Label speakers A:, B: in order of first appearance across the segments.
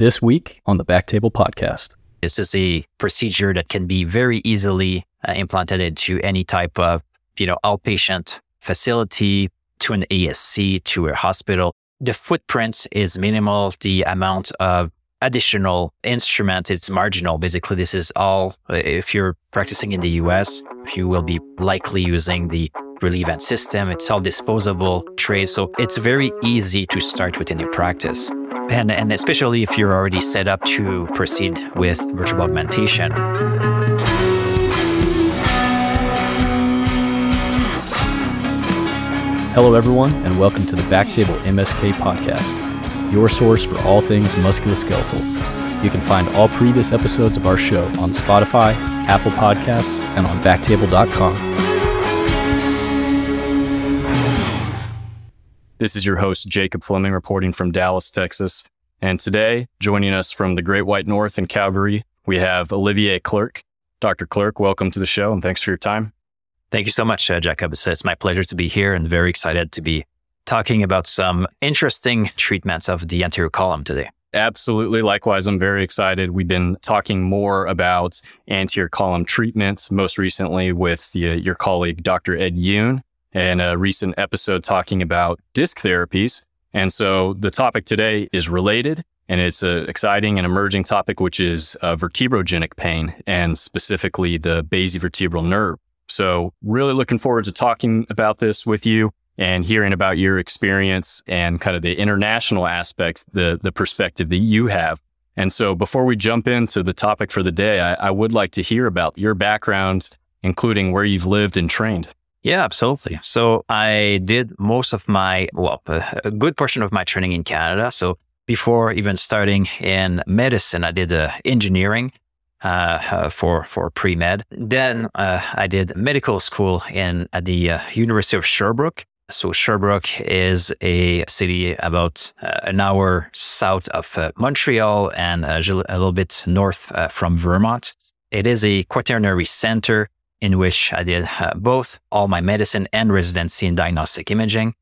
A: this week on the Backtable Podcast.
B: This is a procedure that can be very easily uh, implanted into any type of, you know, outpatient facility to an ASC to a hospital. The footprint is minimal. The amount of additional instrument is marginal. Basically, this is all, uh, if you're practicing in the US, you will be likely using the Relievant system. It's all disposable trays. So it's very easy to start with any practice. And, and especially if you're already set up to proceed with vertebral augmentation.
A: Hello, everyone, and welcome to the Backtable MSK podcast, your source for all things musculoskeletal. You can find all previous episodes of our show on Spotify, Apple Podcasts, and on backtable.com. This is your host, Jacob Fleming, reporting from Dallas, Texas. And today, joining us from the Great White North in Calgary, we have Olivier Clerk. Dr. Clerk, welcome to the show and thanks for your time.
B: Thank you so much, uh, Jacob. It's, it's my pleasure to be here and very excited to be talking about some interesting treatments of the anterior column today.
A: Absolutely. Likewise, I'm very excited. We've been talking more about anterior column treatments, most recently with the, your colleague, Dr. Ed Yoon and a recent episode talking about disc therapies. And so the topic today is related and it's an exciting and emerging topic, which is uh, vertebrogenic pain and specifically the basivertebral nerve. So really looking forward to talking about this with you and hearing about your experience and kind of the international aspect, the, the perspective that you have. And so before we jump into the topic for the day, I, I would like to hear about your background, including where you've lived and trained.
B: Yeah, absolutely. So I did most of my, well, a good portion of my training in Canada. So before even starting in medicine, I did uh, engineering uh, uh, for for pre med. Then uh, I did medical school in at the uh, University of Sherbrooke. So Sherbrooke is a city about uh, an hour south of Montreal and a little bit north from Vermont. It is a quaternary center in which I did uh, both all my medicine and residency in diagnostic imaging.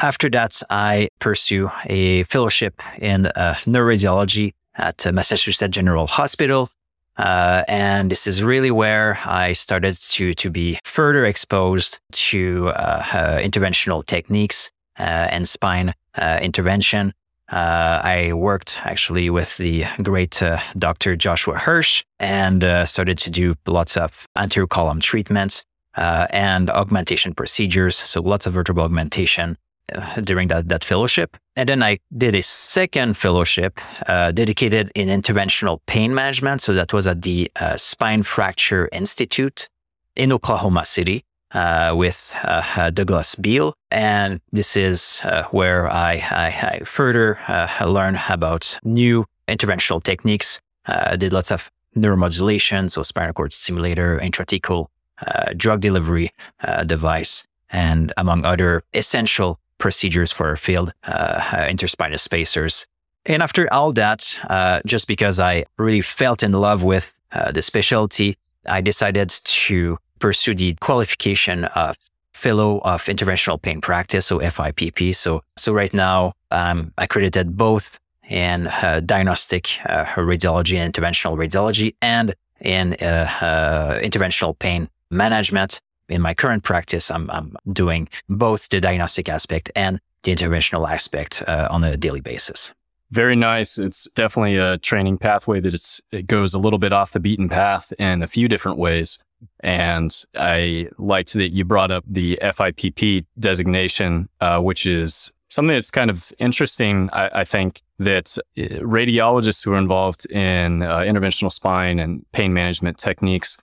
B: After that, I pursue a fellowship in uh, neuroradiology at uh, Massachusetts General Hospital. Uh, and this is really where I started to, to be further exposed to uh, uh, interventional techniques and spine intervention. Uh, I worked actually with the great uh, Dr. Joshua Hirsch and uh, started to do lots of anterior column treatments uh, and augmentation procedures. So lots of vertebral augmentation uh, during that, that fellowship. And then I did a second fellowship uh, dedicated in interventional pain management. So that was at the Spine Fracture Institute in Oklahoma City uh, with uh, uh, Douglas Beall. And this is uh, where I, I, I further uh, learn about new interventional techniques. I did lots of neuromodulation, so spinal cord stimulator, intrathecal drug delivery device, and among other essential procedures for our field, interspinous spacers. And after all that, just because I really felt in love with the specialty, I decided to pursue the qualification of fellow of interventional pain practice, so FIPP. So, so right now, I'm accredited both in uh, diagnostic uh, radiology and interventional radiology and in uh, uh, interventional pain management. In my current practice, I'm, I'm, doing both the diagnostic aspect and the interventional aspect uh, on a daily basis.
A: Very nice. It's definitely a training pathway that it's, it goes a little bit off the beaten path in a few different ways. And I liked that you brought up the FIPP designation, uh, which is something that's kind of interesting. I, I think that uh, radiologists who are involved in uh, interventional spine and pain management techniques,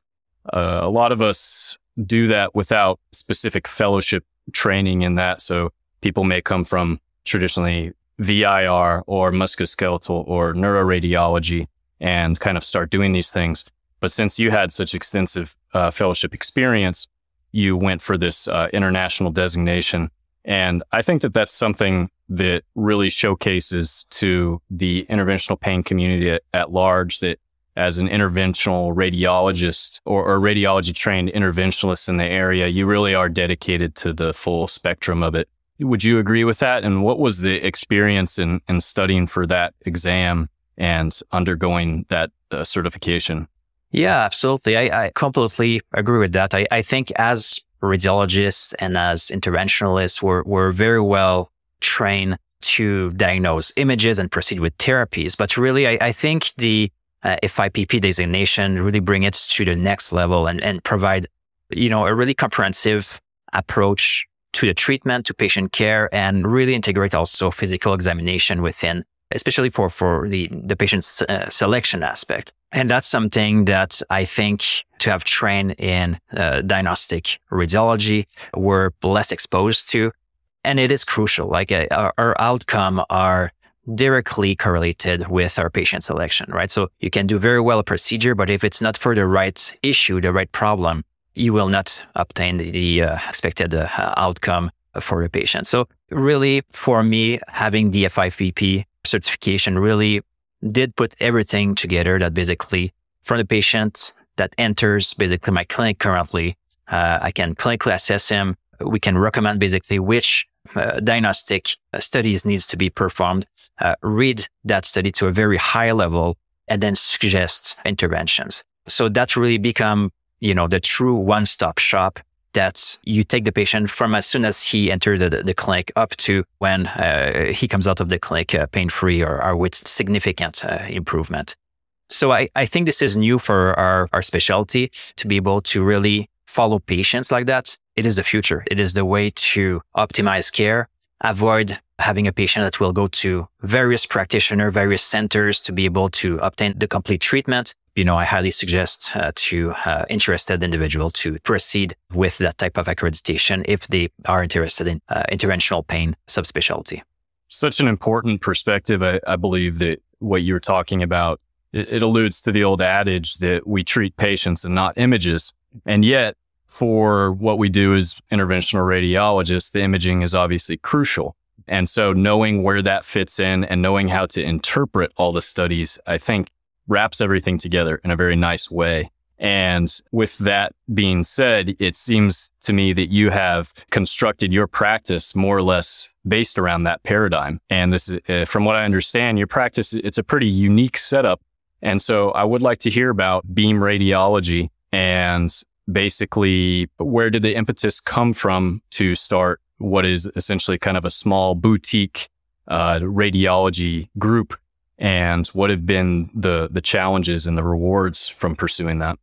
A: uh, a lot of us do that without specific fellowship training in that. So people may come from traditionally VIR or musculoskeletal or neuroradiology and kind of start doing these things. But since you had such extensive uh, fellowship experience, you went for this uh, international designation. And I think that that's something that really showcases to the interventional pain community at, at large that as an interventional radiologist or, or radiology trained interventionalist in the area, you really are dedicated to the full spectrum of it. Would you agree with that? And what was the experience in, in studying for that exam and undergoing that uh, certification.
B: Yeah, absolutely. I, I, completely agree with that. I, I think as radiologists and as interventionalists, we're, we're very well trained to diagnose images and proceed with therapies. But really, I, I think the uh, FIPP designation really bring it to the next level and, and provide, you know, a really comprehensive approach to the treatment, to patient care, and really integrate also physical examination within, especially for, for the, the patient's uh, selection aspect. And that's something that I think to have trained in uh, diagnostic radiology, we're less exposed to. And it is crucial. Like uh, our, our outcome are directly correlated with our patient selection, right? So you can do very well a procedure, but if it's not for the right issue, the right problem, you will not obtain the uh, expected uh, outcome for the patient. So really, for me, having the FIPP certification really did put everything together that basically from the patient that enters basically my clinic currently, uh, I can clinically assess him. We can recommend basically which uh, diagnostic studies needs to be performed, uh, read that study to a very high level, and then suggest interventions. So that's really become you know, the true one stop shop that you take the patient from as soon as he entered the, the clinic up to when uh, he comes out of the clinic uh, pain free or, or, with significant uh, improvement. So I, I think this is new for our, our specialty to be able to really follow patients like that. It is the future. It is the way to optimize care, avoid having a patient that will go to various practitioner, various centers to be able to obtain the complete treatment you know, I highly suggest uh, to uh, interested individual to proceed with that type of accreditation if they are interested in uh, interventional pain subspecialty.
A: Such an important perspective. I, I believe that what you're talking about, it, it alludes to the old adage that we treat patients and not images. And yet for what we do as interventional radiologists, the imaging is obviously crucial. And so knowing where that fits in and knowing how to interpret all the studies, I think wraps everything together in a very nice way. And with that being said, it seems to me that you have constructed your practice more or less based around that paradigm. And this is, uh, from what I understand, your practice, it's a pretty unique setup. And so I would like to hear about beam radiology and basically where did the impetus come from to start what is essentially kind of a small boutique uh, radiology group and what have been the the challenges and the rewards from pursuing that?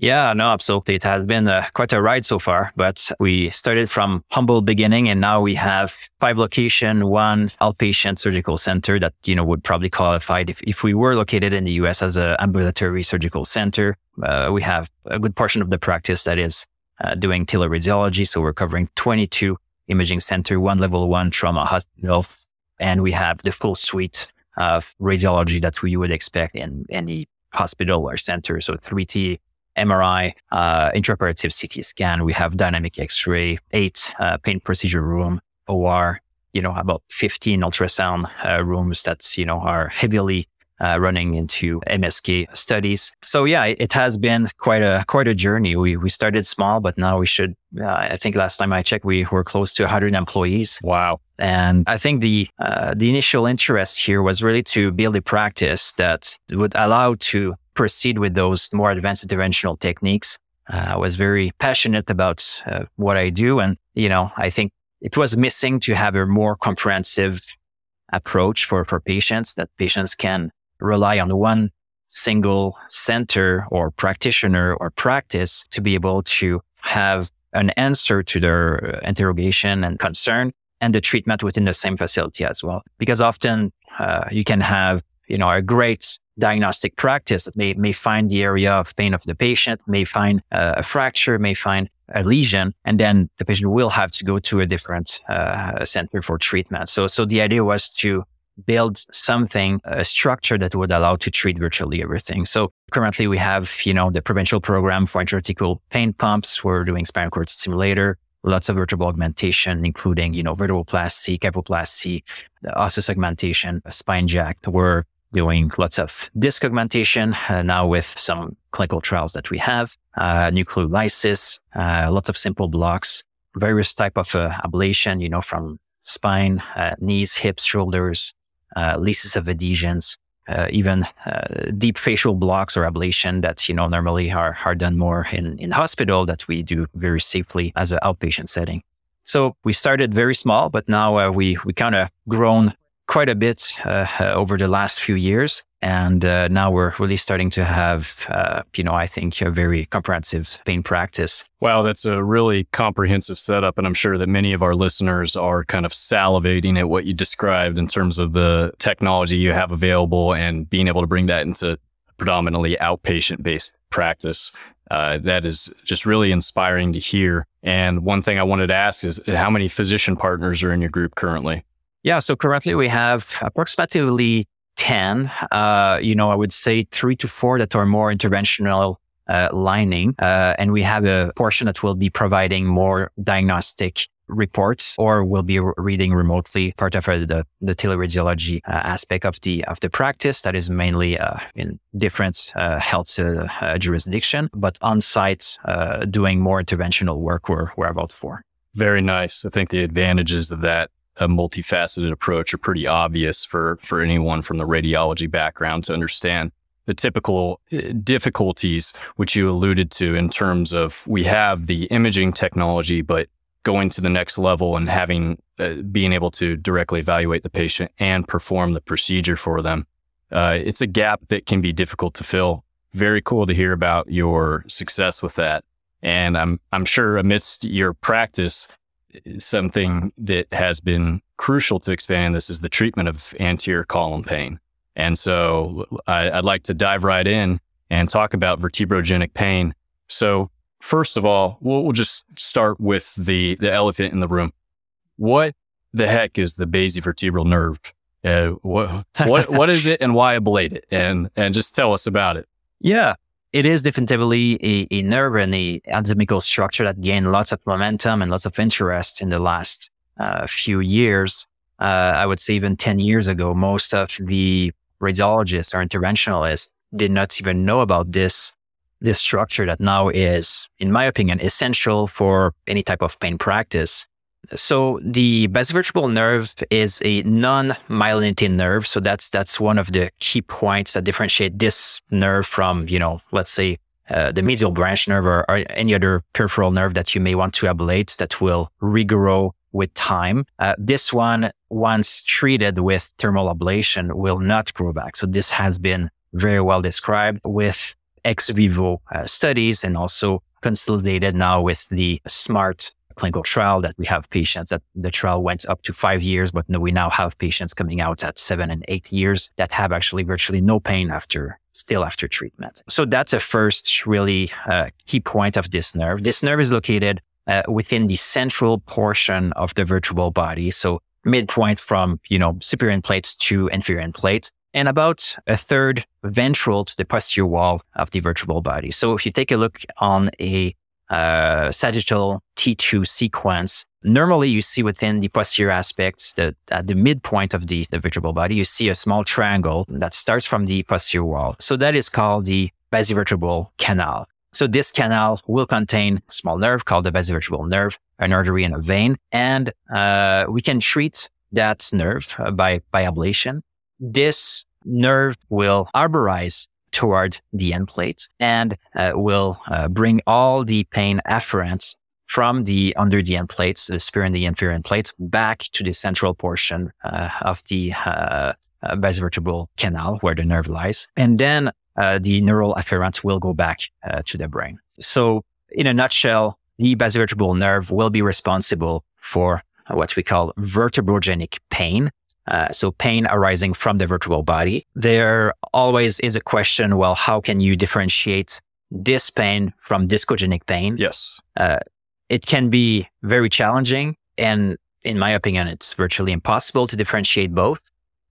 B: Yeah, no, absolutely. It has been uh, quite a ride so far, but we started from humble beginning and now we have five location, one outpatient surgical center that, you know, would probably qualify if, if we were located in the US as an ambulatory surgical center. Uh, we have a good portion of the practice that is uh, doing teleradiology. So we're covering 22 imaging center, one level one trauma hospital, and we have the full suite of radiology that we would expect in any hospital or center. So 3T, MRI, uh, intraoperative CT scan. We have dynamic X-ray, eight uh, pain procedure room, OR. You know, about 15 ultrasound uh, rooms that you know are heavily uh, running into MSK studies. So yeah, it has been quite a quite a journey. We we started small, but now we should. Uh, I think last time I checked, we were close to 100 employees.
A: Wow!
B: And I think the uh, the initial interest here was really to build a practice that would allow to proceed with those more advanced interventional techniques. Uh, I was very passionate about uh, what I do, and you know, I think it was missing to have a more comprehensive approach for for patients that patients can rely on one single center or practitioner or practice to be able to have an answer to their interrogation and concern and the treatment within the same facility as well. Because often uh, you can have, you know, a great diagnostic practice that may, may find the area of pain of the patient, may find uh, a fracture, may find a lesion, and then the patient will have to go to a different uh, center for treatment. So, so the idea was to build something, a structure that would allow to treat virtually everything. So currently we have, you know, the provincial program for intraarticular pain pumps. We're doing spinal cord stimulator, lots of vertebral augmentation, including, you know, vertebroplasty, kyphoplasty, osteosegmentation, spine jack. We're doing lots of disc augmentation uh, now with some clinical trials that we have, uh, nucleolysis, uh, lots of simple blocks, various type of uh, ablation, you know, from spine, uh, knees, hips, shoulders, uh, lysis of adhesions, uh, even uh, deep fascial blocks or ablation that you know normally are, are done more in in hospital that we do very safely as an outpatient setting. So we started very small, but now uh, we we kind of grown quite a bit uh, over the last few years. And uh, now we're really starting to have, uh, you know, I think a very comprehensive pain practice.
A: Wow, that's a really comprehensive setup. And I'm sure that many of our listeners are kind of salivating at what you described in terms of the technology you have available and being able to bring that into predominantly outpatient based practice. Uh, that is just really inspiring to hear. And one thing I wanted to ask is how many physician partners are in your group currently?
B: Yeah, so currently we have approximately 10, uh, you know, I would say three to four that are more interventional uh, lining. Uh, and we have a portion that will be providing more diagnostic reports or will be reading remotely part of uh, the, the teleradiology uh, aspect of the, of the practice that is mainly uh, in different health jurisdiction, but on site doing more interventional work we're, we're about for.
A: Very nice. I think the advantages of that a multifaceted approach are pretty obvious for, for anyone from the radiology background to understand the typical uh, difficulties which you alluded to in terms of we have the imaging technology, but going to the next level and having uh, being able to directly evaluate the patient and perform the procedure for them. Uh, it's a gap that can be difficult to fill. Very cool to hear about your success with that. And I'm I'm sure amidst your practice, something that has been crucial to expanding this is the treatment of anterior column pain. And so I, would like to dive right in and talk about vertebrogenic pain. So first of all, we'll, we'll just start with the, the elephant in the room. What the heck is the basivertebral nerve? Uh, what, what, what is it and why ablate it? And, and just tell us about it.
B: Yeah it is definitively a, a nerve and a anatomical structure that gained lots of momentum and lots of interest in the last uh, few years. Uh, I would say even 10 years ago, most of the radiologists or interventionalists did not even know about this, this structure that now is, in my opinion, essential for any type of pain practice. So the basivertebral nerve is a non-myelinating nerve. So that's that's one of the key points that differentiate this nerve from, you know, let's say uh, the medial branch nerve or, or, any other peripheral nerve that you may want to ablate that will regrow with time. Uh, this one, once treated with thermal ablation, will not grow back. So this has been very well described with ex vivo uh, studies and also consolidated now with the SMART clinical trial that we have patients that the trial went up to five years, but no, we now have patients coming out at seven and eight years that have actually virtually no pain after still after treatment. So that's a first really uh, key point of this nerve. This nerve is located uh, within the central portion of the vertebral body. So midpoint from, you know, superior plates to inferior plates and about a third ventral to the posterior wall of the vertebral body. So if you take a look on a uh, sagittal T2 sequence. Normally, you see within the posterior aspects, that at the midpoint of the, the vertebral body, you see a small triangle that starts from the posterior wall. So that is called the basivertebral canal. So this canal will contain a small nerve called the basivertebral nerve, an artery and a vein, and uh, we can treat that nerve by by ablation. This nerve will arborize toward the end plate and uh, will uh, bring all the pain afferents from the under the end plates, the superior and the inferior end plates, back to the central portion uh, of the uh, uh, basivertebral canal where the nerve lies. And then uh, the neural afferents will go back to the brain. So in a nutshell, the basivertebral nerve will be responsible for what we call vertebrogenic pain, uh, so pain arising from the vertebral body. There always is a question, well, how can you differentiate this pain from discogenic pain?
A: Yes. Uh,
B: it can be very challenging. And in my opinion, it's virtually impossible to differentiate both.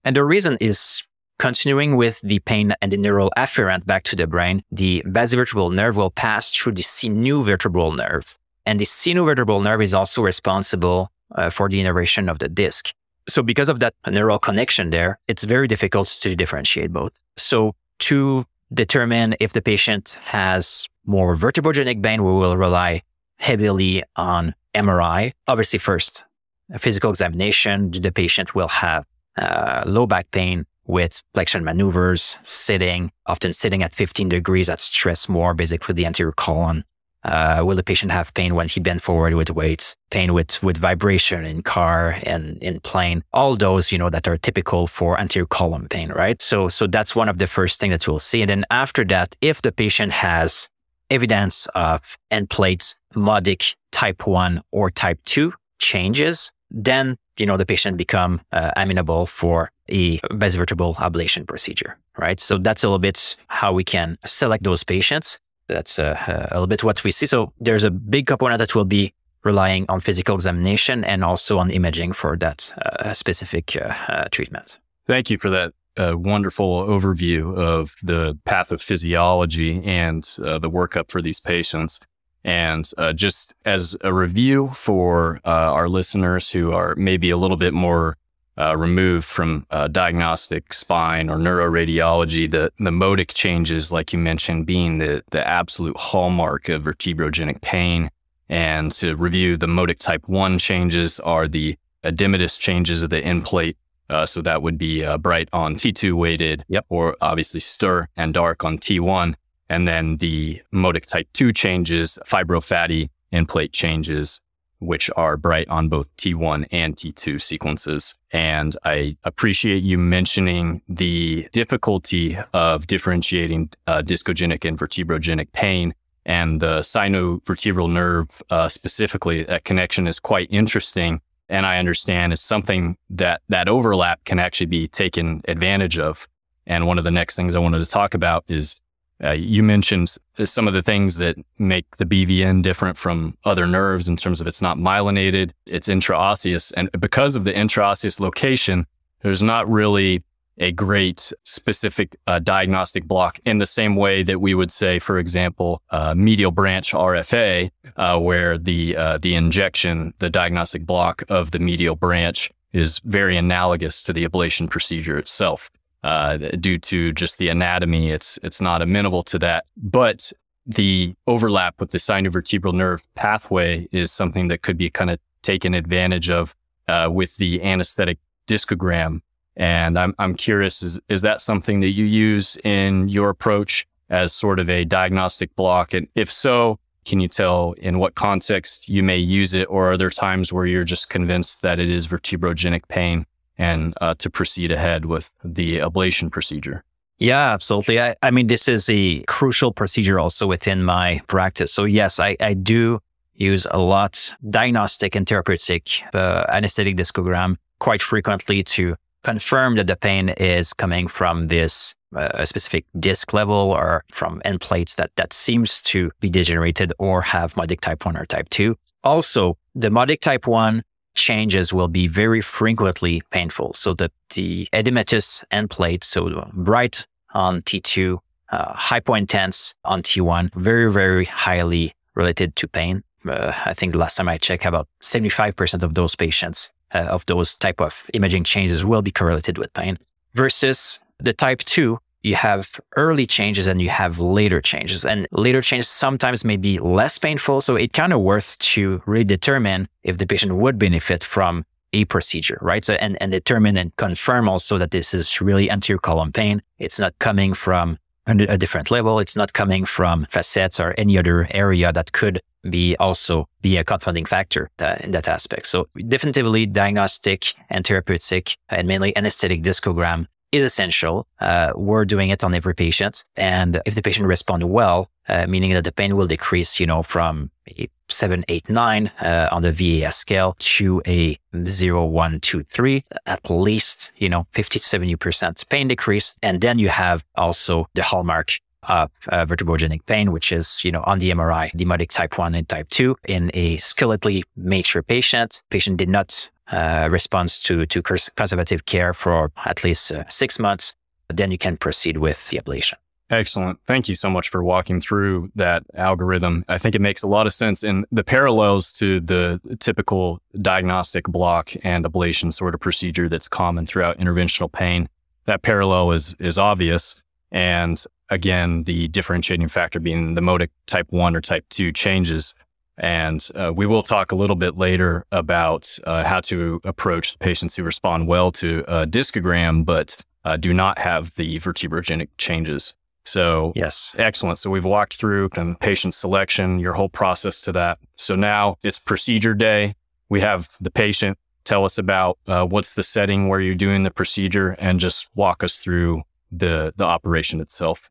B: And the reason is continuing with the pain and the neural afferent back to the brain, the basivertebral nerve will pass through the sinovertebral nerve. And the sinovertebral nerve is also responsible uh, for the innervation of the disc. So because of that neural connection there, it's very difficult to differentiate both. So to determine if the patient has more vertebrogenic pain, we will rely heavily on MRI. Obviously, first, a physical examination, the patient will have uh, low back pain with flexion maneuvers, sitting, often sitting at 15 degrees at stress more, basically the anterior column. Uh, will the patient have pain when he bent forward with weights, pain with, with vibration in car and in plane? All those, you know, that are typical for anterior column pain, right? So, so that's one of the first thing that we'll see. And then after that, if the patient has evidence of end plates, Modic type one or type two changes, then, you know, the patient become uh, amenable for a basivertebral ablation procedure, right? So that's a little bit how we can select those patients that's uh, a little bit what we see. So there's a big component that will be relying on physical examination and also on imaging for that uh, specific uh, uh treatment.
A: Thank you for that uh, wonderful overview of the pathophysiology and uh, the workup for these patients. And just as a review for our listeners who are maybe a little bit more uh, removed from uh, diagnostic spine or neuroradiology, the, the modic changes, like you mentioned, being the, the absolute hallmark of vertebrogenic pain. And to review, the modic type 1 changes are the edematous changes of the end plate. Uh, so that would be uh, bright on T2 weighted,
B: yep.
A: or obviously STIR and dark on T1. And then the modic type 2 changes, fibrofatty end plate changes, which are bright on both T1 and T2 sequences. And I appreciate you mentioning the difficulty of differentiating uh, discogenic and vertebrogenic pain. And the sinovertebral nerve, uh, specifically, that connection is quite interesting. And I understand is something that that overlap can actually be taken advantage of. And one of the next things I wanted to talk about is uh, you mentioned some of the things that make the BVN different from other nerves in terms of it's not myelinated, it's intraosseous. And because of the intraosseous location, there's not really a great specific uh, diagnostic block in the same way that we would say, for example, uh, medial branch RFA, uh, where the uh, the injection, the diagnostic block of the medial branch is very analogous to the ablation procedure itself uh, due to just the anatomy. It's it's not amenable to that. But the overlap with the sinovertebral nerve pathway is something that could be kind of taken advantage of uh, with the anesthetic discogram. And I'm I'm curious is is that something that you use in your approach as sort of a diagnostic block? And if so, can you tell in what context you may use it, or are there times where you're just convinced that it is vertebrogenic pain? And uh, to proceed ahead with the ablation procedure.
B: Yeah, absolutely. I, I, mean, this is a crucial procedure also within my practice. So, yes, I, I do use a lot diagnostic and therapeutic uh, anesthetic discogram quite frequently to confirm that the pain is coming from this uh, specific disc level or from end plates that, that seems to be degenerated or have Modic type 1 or type 2. Also, the Modic type 1 changes will be very frequently painful. So that the edematous end plate, so bright on T2, uh, hypointense on T1, very, very highly related to pain. Uh, I think last time I checked, about 75% of those patients uh, of those type of imaging changes will be correlated with pain versus the type 2 you have early changes and you have later changes. And later changes sometimes may be less painful. So it kind of worth to really determine if the patient would benefit from a procedure, right? So and, and determine and confirm also that this is really anterior column pain. It's not coming from a different level. It's not coming from facets or any other area that could be also be a confounding factor that, in that aspect. So definitively diagnostic and therapeutic and mainly anesthetic discogram is essential. Uh, we're doing it on every patient. And if the patient responds well, uh, meaning that the pain will decrease, you know, from seven, eight, nine uh, on the VAS scale to a zero, one, two, three, at least, you know, 50 to 70% pain decrease. And then you have also the hallmark of uh, vertebrogenic pain, which is, you know, on the MRI, Modic type 1 and type 2 in a skeletally mature patient. Patient did not uh, response to, to conservative care for at least uh, six months, then you can proceed with the ablation.
A: Excellent. Thank you so much for walking through that algorithm. I think it makes a lot of sense and the parallels to the typical diagnostic block and ablation sort of procedure that's common throughout interventional pain. That parallel is is obvious. And again, the differentiating factor being the modic type 1 or type 2 changes and uh, we will talk a little bit later about uh, how to approach patients who respond well to a discogram. But uh, do not have the vertebrogenic changes. So
B: yes,
A: excellent. So we've walked through kind of patient selection, your whole process to that. So now it's procedure day. We have the patient tell us about uh, what's the setting where you're doing the procedure and just walk us through the the operation itself.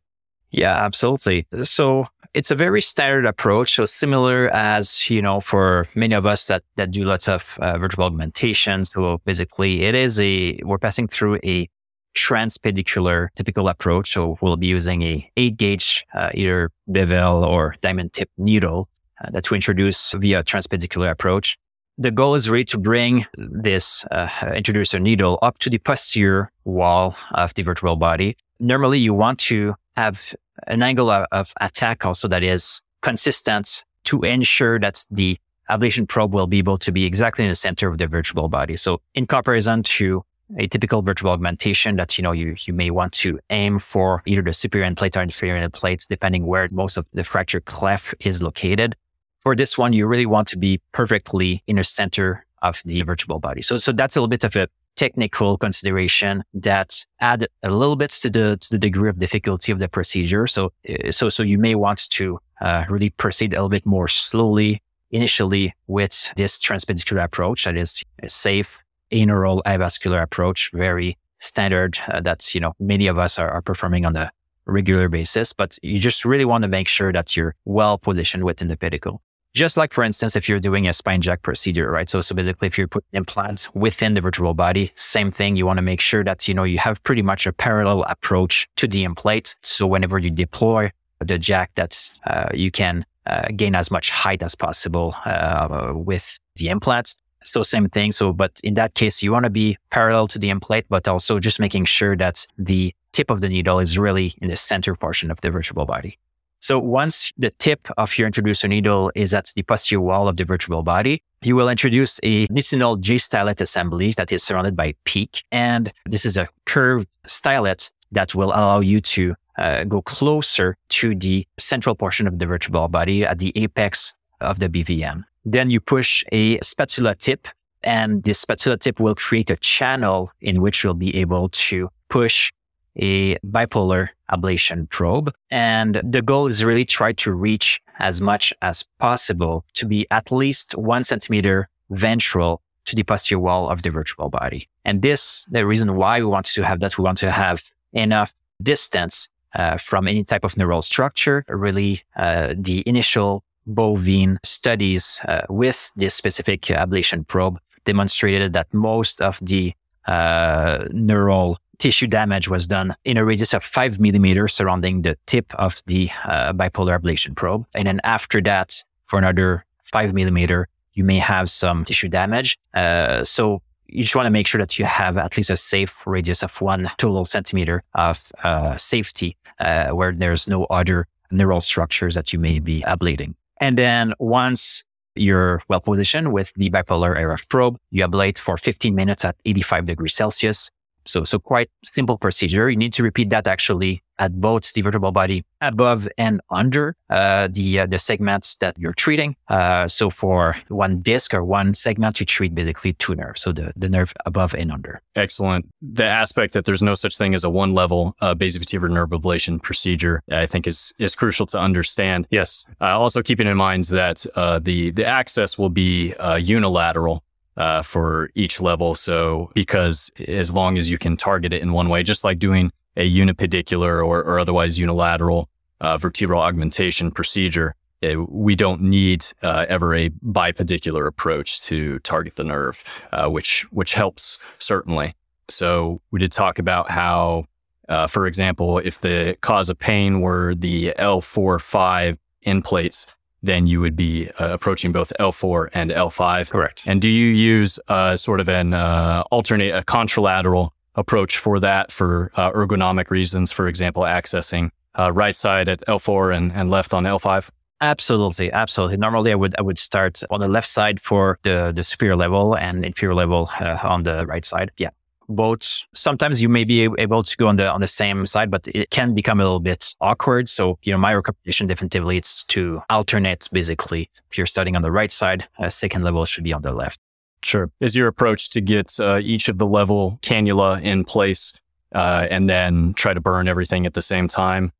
B: Yeah, absolutely. So it's a very standard approach. So similar as, you know, for many of us that, that do lots of uh, vertebral augmentation. So basically it is a, we're passing through a transpedicular typical approach. So we'll be using a eight gauge, uh, either bevel or diamond tip needle uh, that we introduce via transpedicular approach. The goal is really to bring this uh, introducer needle up to the posterior wall of the vertebral body. Normally you want to have an angle of, of attack also that is consistent to ensure that the ablation probe will be able to be exactly in the center of the vertebral body. So in comparison to a typical vertebral augmentation that, you know, you, you may want to aim for either the superior end plate or inferior end plates, depending where most of the fracture cleft is located. For this one, you really want to be perfectly in the center of the vertebral body. So, so that's a little bit of a technical consideration that add a little bit to the to the degree of difficulty of the procedure. So uh, so so you may want to uh, really proceed a little bit more slowly initially with this transpedicular approach that is a safe aneural avascular approach, very standard uh, that's you know many of us are, are performing on a regular basis. But you just really want to make sure that you're well positioned within the pedicle. Just like, for instance, if you're doing a spine jack procedure, right? So, so basically, if you're putting implants within the vertebral body, same thing. You want to make sure that, you know, you have pretty much a parallel approach to the implant. So whenever you deploy the jack, that's, uh, you can uh, gain as much height as possible uh, with the implants. So same thing. So, but in that case, you want to be parallel to the implant, but also just making sure that the tip of the needle is really in the center portion of the vertebral body. So once the tip of your introducer needle is at the posterior wall of the vertebral body, you will introduce a nitinol J stylet assembly that is surrounded by PEEK. And this is a curved stylet that will allow you to uh, go closer to the central portion of the vertebral body at the apex of the BVN. Then you push a spatula tip and this spatula tip will create a channel in which you'll be able to push a bipolar ablation probe. And the goal is really try to reach as much as possible to be at least one centimeter ventral to the posterior wall of the vertebral body. And this, the reason why we want to have that, we want to have enough distance uh, from any type of neural structure. Really, uh, the initial bovine studies uh, with this specific ablation probe demonstrated that most of the uh, neural tissue damage was done in a radius of five millimeters surrounding the tip of the uh, bipolar ablation probe. And then after that, for another five millimeter, you may have some tissue damage. Uh, so you just want to make sure that you have at least a safe radius of one total centimeter of uh, safety uh, where there's no other neural structures that you may be ablating. And then once you're well positioned with the bipolar RF probe, you ablate for 15 minutes at 85 degrees Celsius. So, so quite simple procedure. You need to repeat that actually at both the vertebral body above and under uh, the uh, the segments that you're treating. Uh, so for one disc or one segment, you treat basically two nerves. So the, the nerve above and under.
A: Excellent. The aspect that there's no such thing as a one level uh, basivertebral nerve ablation procedure, I think is is crucial to understand.
B: Yes.
A: Uh, also keeping in mind that uh, the the access will be uh, unilateral uh, for each level. So because as long as you can target it in one way, just like doing a unipedicular or, or otherwise unilateral uh, vertebral augmentation procedure, it, we don't need uh, ever a bipedicular approach to target the nerve, uh, which which helps certainly. So we did talk about how, uh, for example, if the cause of pain were the L4 5 end plates, then you would be uh, approaching both L4 and L5.
B: Correct.
A: And do you use uh, sort of an uh, alternate, a contralateral approach for that for uh, ergonomic reasons, for example, accessing uh, right side at L4 and, and left on L5?
B: Absolutely, absolutely. Normally, I would I would start on the left side for the the superior level and inferior level uh, on the right side. Yeah both sometimes you may be able to go on the on the same side but it can become a little bit awkward so you know my recommendation definitively is to alternate basically if you're starting on the right side a second level should be on the left
A: sure is your approach to get uh, each of the level cannula in place uh, and then try to burn everything at the same time.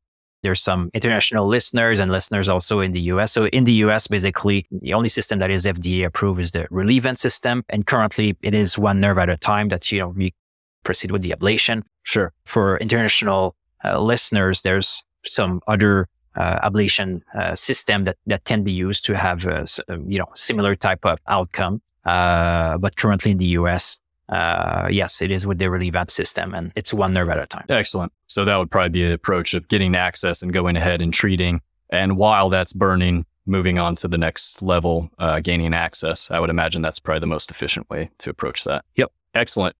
B: There's some international listeners and listeners also in the US. So in the US, basically, the only system that is FDA approved is the Relievant system. And currently it is one nerve at a time that, you know, we proceed with the ablation.
A: Sure.
B: For international uh, listeners, there's some other uh, ablation uh, system that, that can be used to have a, you know, similar type of outcome. Uh, but currently in the US, uh, yes, it is with the Relievant system and it's one nerve at a time.
A: Excellent. So that would probably be the approach of getting access and going ahead and treating. And while that's burning, moving on to the next level, uh, gaining access. I would imagine that's probably the most efficient way to approach that.
B: Yep.
A: Excellent.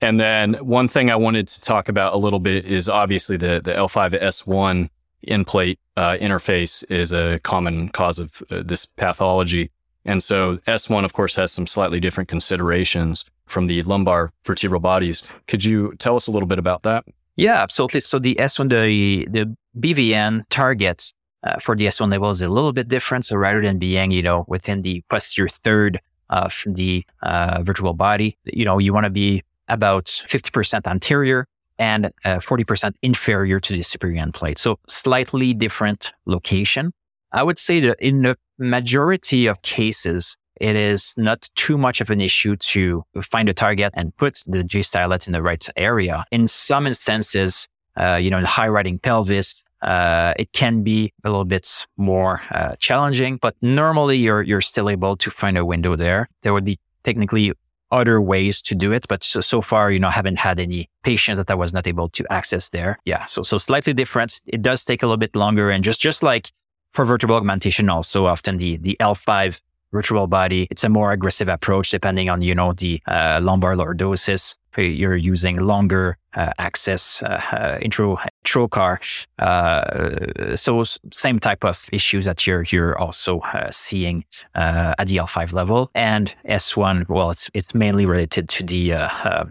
A: And then one thing I wanted to talk about a little bit is obviously the, the L5S1 end plate uh, interface is a common cause of uh, this pathology. And so S1, of course, has some slightly different considerations from the lumbar vertebral bodies. Could you tell us a little bit about that?
B: Yeah, absolutely. So the S1, the, the BVN targets uh, for the S1 level is a little bit different. So rather than being, you know, within the posterior third of the uh, vertebral body, you know, you want to be about 50% anterior and uh, 40% inferior to the superior end plate. So slightly different location. I would say that in the majority of cases, it is not too much of an issue to find a target and put the J stylet in the right area. In some instances, uh, you know, in high riding pelvis, uh, it can be a little bit more uh, challenging, but normally you're you're still able to find a window there. There would be technically other ways to do it, but so, so far, you know, I haven't had any patient that I was not able to access there. Yeah, so so slightly different. It does take a little bit longer, and just just like for vertebral augmentation, also often the the L5 vertebral body. It's a more aggressive approach depending on, you know, the uh, lumbar lordosis. You're using longer uh, access uh, uh intro trocar. Uh, so same type of issues that you're you're also uh, seeing at the L5 level. And S1, well, it's it's mainly related to the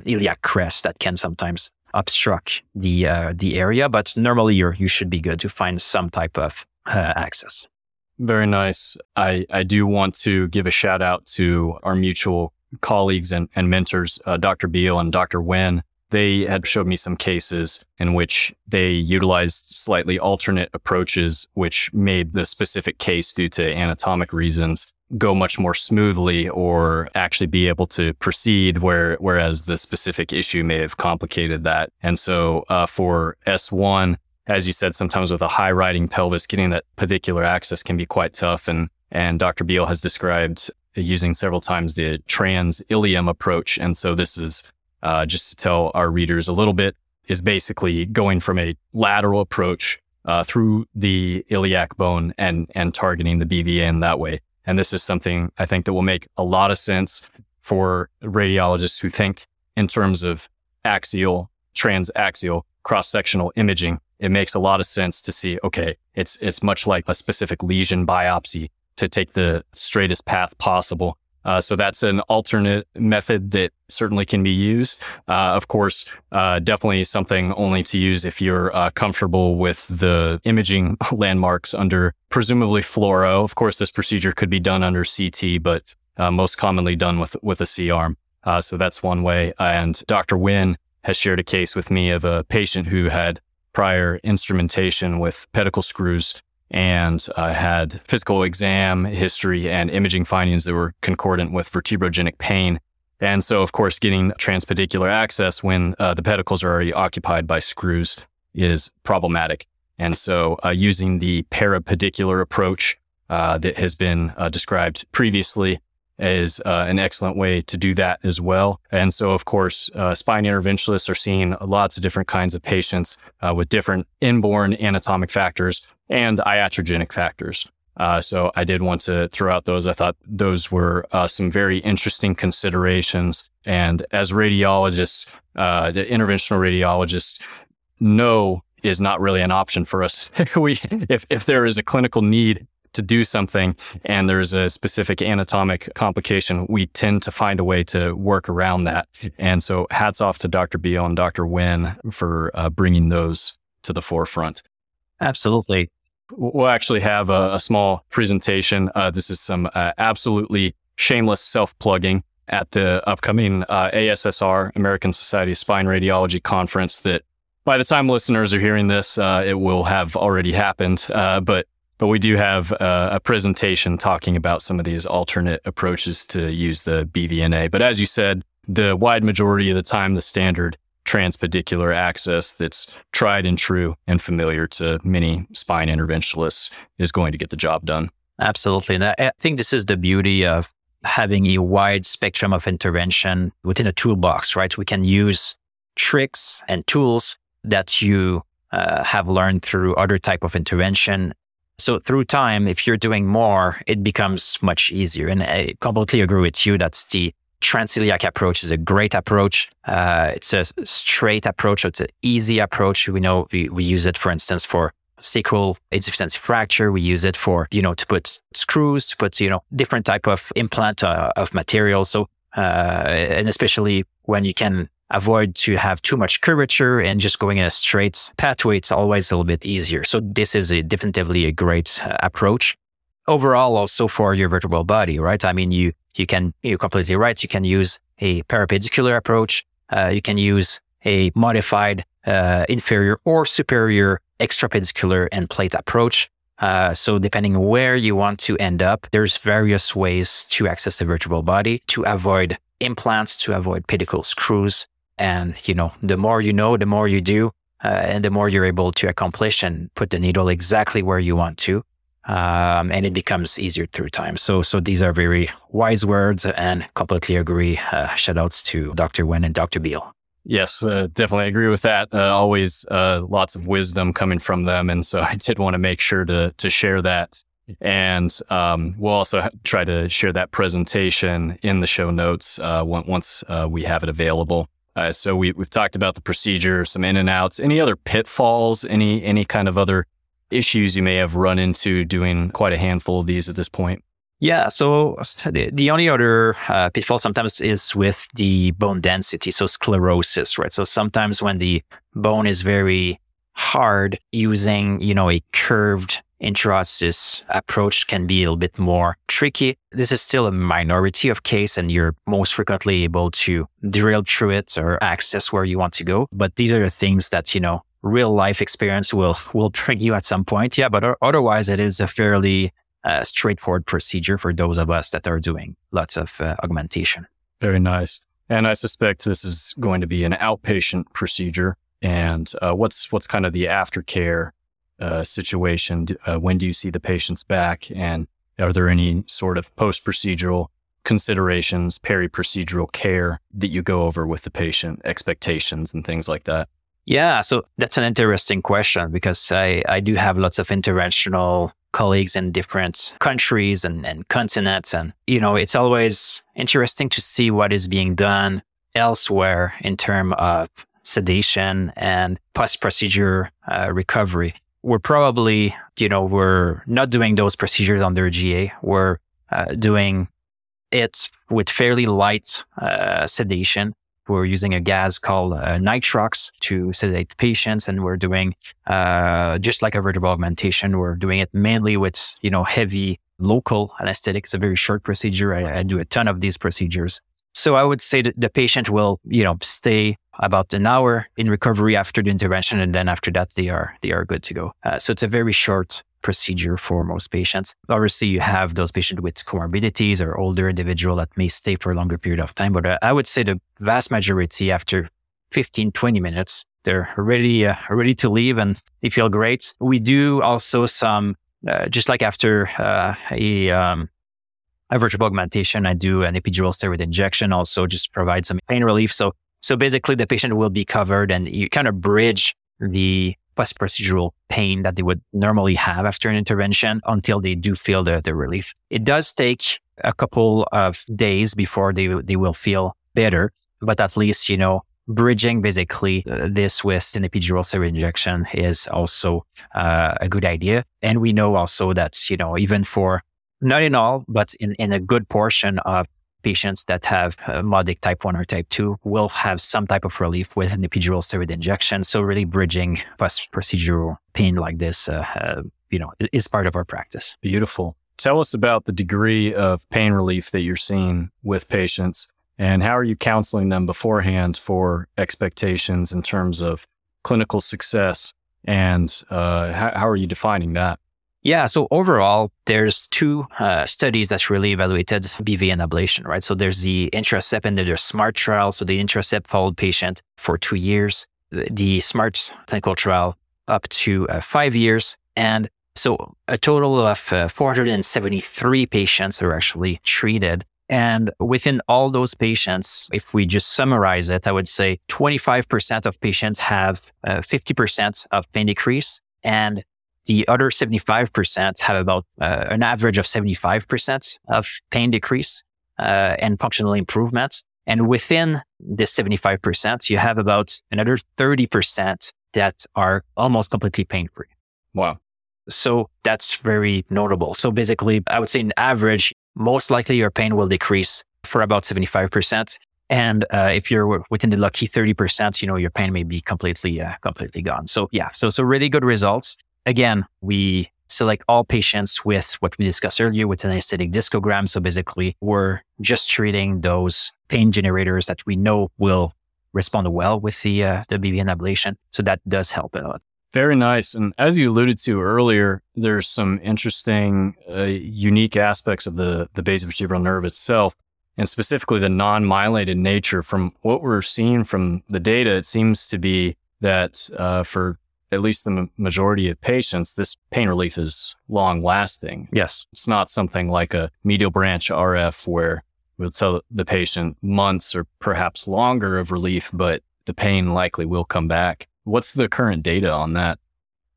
B: iliac crest that can sometimes obstruct the the area, but normally you you should be good to find some type of access.
A: Very nice. I, I do want to give a shout out to our mutual colleagues and, and mentors, uh, Dr. Beall and Dr. Nguyen, They had showed me some cases in which they utilized slightly alternate approaches, which made the specific case due to anatomic reasons go much more smoothly or actually be able to proceed where whereas the specific issue may have complicated that and so uh, for s1 as you said, sometimes with a high riding pelvis, getting that pedicular access can be quite tough. And, and Dr. Beall has described using several times the trans ilium approach. And so this is, uh, just to tell our readers a little bit, is basically going from a lateral approach, uh, through the iliac bone and, and targeting the BVN that way. And this is something I think that will make a lot of sense for radiologists who think in terms of axial, transaxial, cross sectional imaging it makes a lot of sense to see, okay, it's, it's much like a specific lesion biopsy to take the straightest path possible. Uh, so that's an alternate method that certainly can be used. Uh, of course, uh, definitely something only to use if you're uh, comfortable with the imaging landmarks under presumably fluoro. Of course, this procedure could be done under CT, but uh, most commonly done with with a C arm. Uh, so that's one way. And Dr. Nguyen has shared a case with me of a patient who had prior instrumentation with pedicle screws and uh, had physical exam history and imaging findings that were concordant with vertebrogenic pain. And so, of course, getting transpedicular access when uh, the pedicles are already occupied by screws is problematic. And so, uh, using the parapedicular approach uh, that has been uh, described previously is uh, an excellent way to do that as well. And so, of course, uh, spine interventionalists are seeing lots of different kinds of patients uh, with different inborn anatomic factors and iatrogenic factors. Uh, so I did want to throw out those. I thought those were uh, some very interesting considerations. And as radiologists, uh, the interventional radiologists know is not really an option for us. we, if, if there is a clinical need to do something and there's a specific anatomic complication, we tend to find a way to work around that. And so hats off to Dr. Beall and Dr. Nguyen for uh, bringing those to the forefront.
B: Absolutely.
A: We'll actually have a, a small presentation. Uh, this is some uh, absolutely shameless self plugging. at the upcoming uh, ASSR, American Society of Spine Radiology conference that by the time listeners are hearing this, uh, it will have already happened. Uh, but but we do have uh, a presentation talking about some of these alternate approaches to use the BVNA. But as you said, the wide majority of the time, the standard transpedicular access that's tried and true and familiar to many spine interventionalists is going to get the job done.
B: Absolutely. And I think this is the beauty of having a wide spectrum of intervention within a toolbox, right? We can use tricks and tools that you uh, have learned through other type of intervention so through time, if you're doing more, it becomes much easier. And I completely agree with you. That's the transiliac approach is a great approach. Uh, it's a straight approach. It's an easy approach. We know we, we use it, for instance, for sacral insufficiency fracture. We use it for, you know, to put screws, to put, you know, different type of implant uh, of material. So, uh, and especially when you can avoid to have too much curvature and just going in a straight pathway. It's always a little bit easier. So this is a, definitively a great uh, approach. Overall, also for your vertebral body, right? I mean, you, you can, you're completely right. You can use a parapedicular approach. Uh, you can use a modified uh, inferior or superior extrapedicular end plate approach. Uh, so depending where you want to end up, there's various ways to access the vertebral body to avoid implants, to avoid pedicle screws, and, you know, the more you know, the more you do, uh, and the more you're able to accomplish and put the needle exactly where you want to. Um, and it becomes easier through time. So, so these are very wise words and completely agree. Uh, shout outs to Dr. Nguyen and Dr. Beall.
A: Yes, uh, definitely agree with that. Uh, always uh, lots of wisdom coming from them, and so I did want to make sure to to share that. And um, we'll also try to share that presentation in the show notes uh, once uh, we have it available. Uh, so we, we've talked about the procedure, some in and outs. Any other pitfalls? Any any kind of other issues you may have run into doing quite a handful of these at this point?
B: Yeah. So the, the only other uh, pitfall sometimes is with the bone density, so sclerosis, right? So sometimes when the bone is very hard, using you know a curved intraosseous approach can be a little bit more tricky. This is still a minority of case and you're most frequently able to drill through it or access where you want to go. But these are the things that, you know, real life experience will, will bring you at some point. Yeah. But otherwise it is a fairly uh, straightforward procedure for those of us that are doing lots of uh, augmentation.
A: Very nice. And I suspect this is going to be an outpatient procedure. And uh, what's what's kind of the aftercare uh, situation? Uh, when do you see the patients back? And are there any sort of post procedural considerations, peri procedural care that you go over with the patient, expectations and things like that?
B: Yeah, so that's an interesting question because I, I do have lots of interventional colleagues in different countries and, and continents. And, you know, it's always interesting to see what is being done elsewhere in terms of sedation and post procedure uh, recovery we're probably, you know, we're not doing those procedures under GA. We're uh, doing it with fairly light uh, sedation. We're using a gas called uh, nitrox to sedate patients, and we're doing uh, just like a vertebral augmentation. We're doing it mainly with, you know, heavy local anesthetic. It's a very short procedure. I, I do a ton of these procedures. So I would say that the patient will, you know, stay about an hour in recovery after the intervention, and then after that they are they are good to go. Uh, so it's a very short procedure for most patients. Obviously, you have those patients with comorbidities or older individual that may stay for a longer period of time, but uh, I would say the vast majority after 15, 20 minutes, they're ready, uh, ready to leave and they feel great. We do also some, uh, just like after uh, a, um, a vertebral augmentation, I do an epidural steroid injection, also just provide some pain relief. So, so basically the patient will be covered and you kind of bridge the post procedural pain that they would normally have after an intervention until they do feel the, the relief. It does take a couple of days before they, they will feel better, but at least, you know, bridging basically uh, this with an epidural steroid injection is also uh, a good idea. And we know also that, you know, even for not in all, but in, in a good portion of patients that have uh, MODIC type 1 or type 2 will have some type of relief with an epidural steroid injection. So really bridging post-procedural pain like this, uh, uh, you know, is part of our practice.
A: Beautiful. Tell us about the degree of pain relief that you're seeing with patients. And how are you counseling them beforehand for expectations in terms of clinical success? And uh, how, how are you defining that?
B: Yeah. So overall, there's two uh, studies that really evaluated BVN ablation, right? So there's the Intracept and there's SMART trial. So the Intracept followed patient for two years, the SMART clinical trial up to uh, five years. And so a total of uh, 473 patients are actually treated. And within all those patients, if we just summarize it, I would say 25% of patients have uh, 50% of pain decrease and the other 75% have about uh, an average of 75% of pain decrease uh, and functional improvements. And within this 75%, you have about another 30% that are almost completely pain free.
A: Wow.
B: So that's very notable. So basically, I would say in average, most likely your pain will decrease for about 75%. And uh, if you're within the lucky 30%, you know, your pain may be completely, uh, completely gone. So yeah, so, so really good results. Again, we select all patients with what we discussed earlier with an anesthetic discogram. So basically we're just treating those pain generators that we know will respond well with the, uh, the BVN ablation. So that does help a lot.
A: Very nice. And as you alluded to earlier, there's some interesting, uh, unique aspects of the, the basivertebral nerve itself, and specifically the non myelinated nature. From what we're seeing from the data, it seems to be that uh, for at least the majority of patients, this pain relief is long lasting.
B: Yes.
A: It's not something like a medial branch RF where we'll tell the patient months or perhaps longer of relief, but the pain likely will come back. What's the current data on that?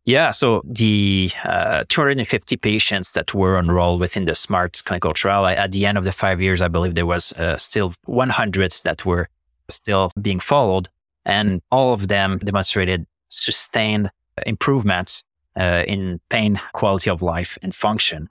B: Yeah, so the uh, 250 patients that were enrolled within the SMART clinical trial, at the end of the five years, I believe there was uh, still 100 that were still being followed, and all of them demonstrated sustained improvements uh, in pain, quality of life, and function.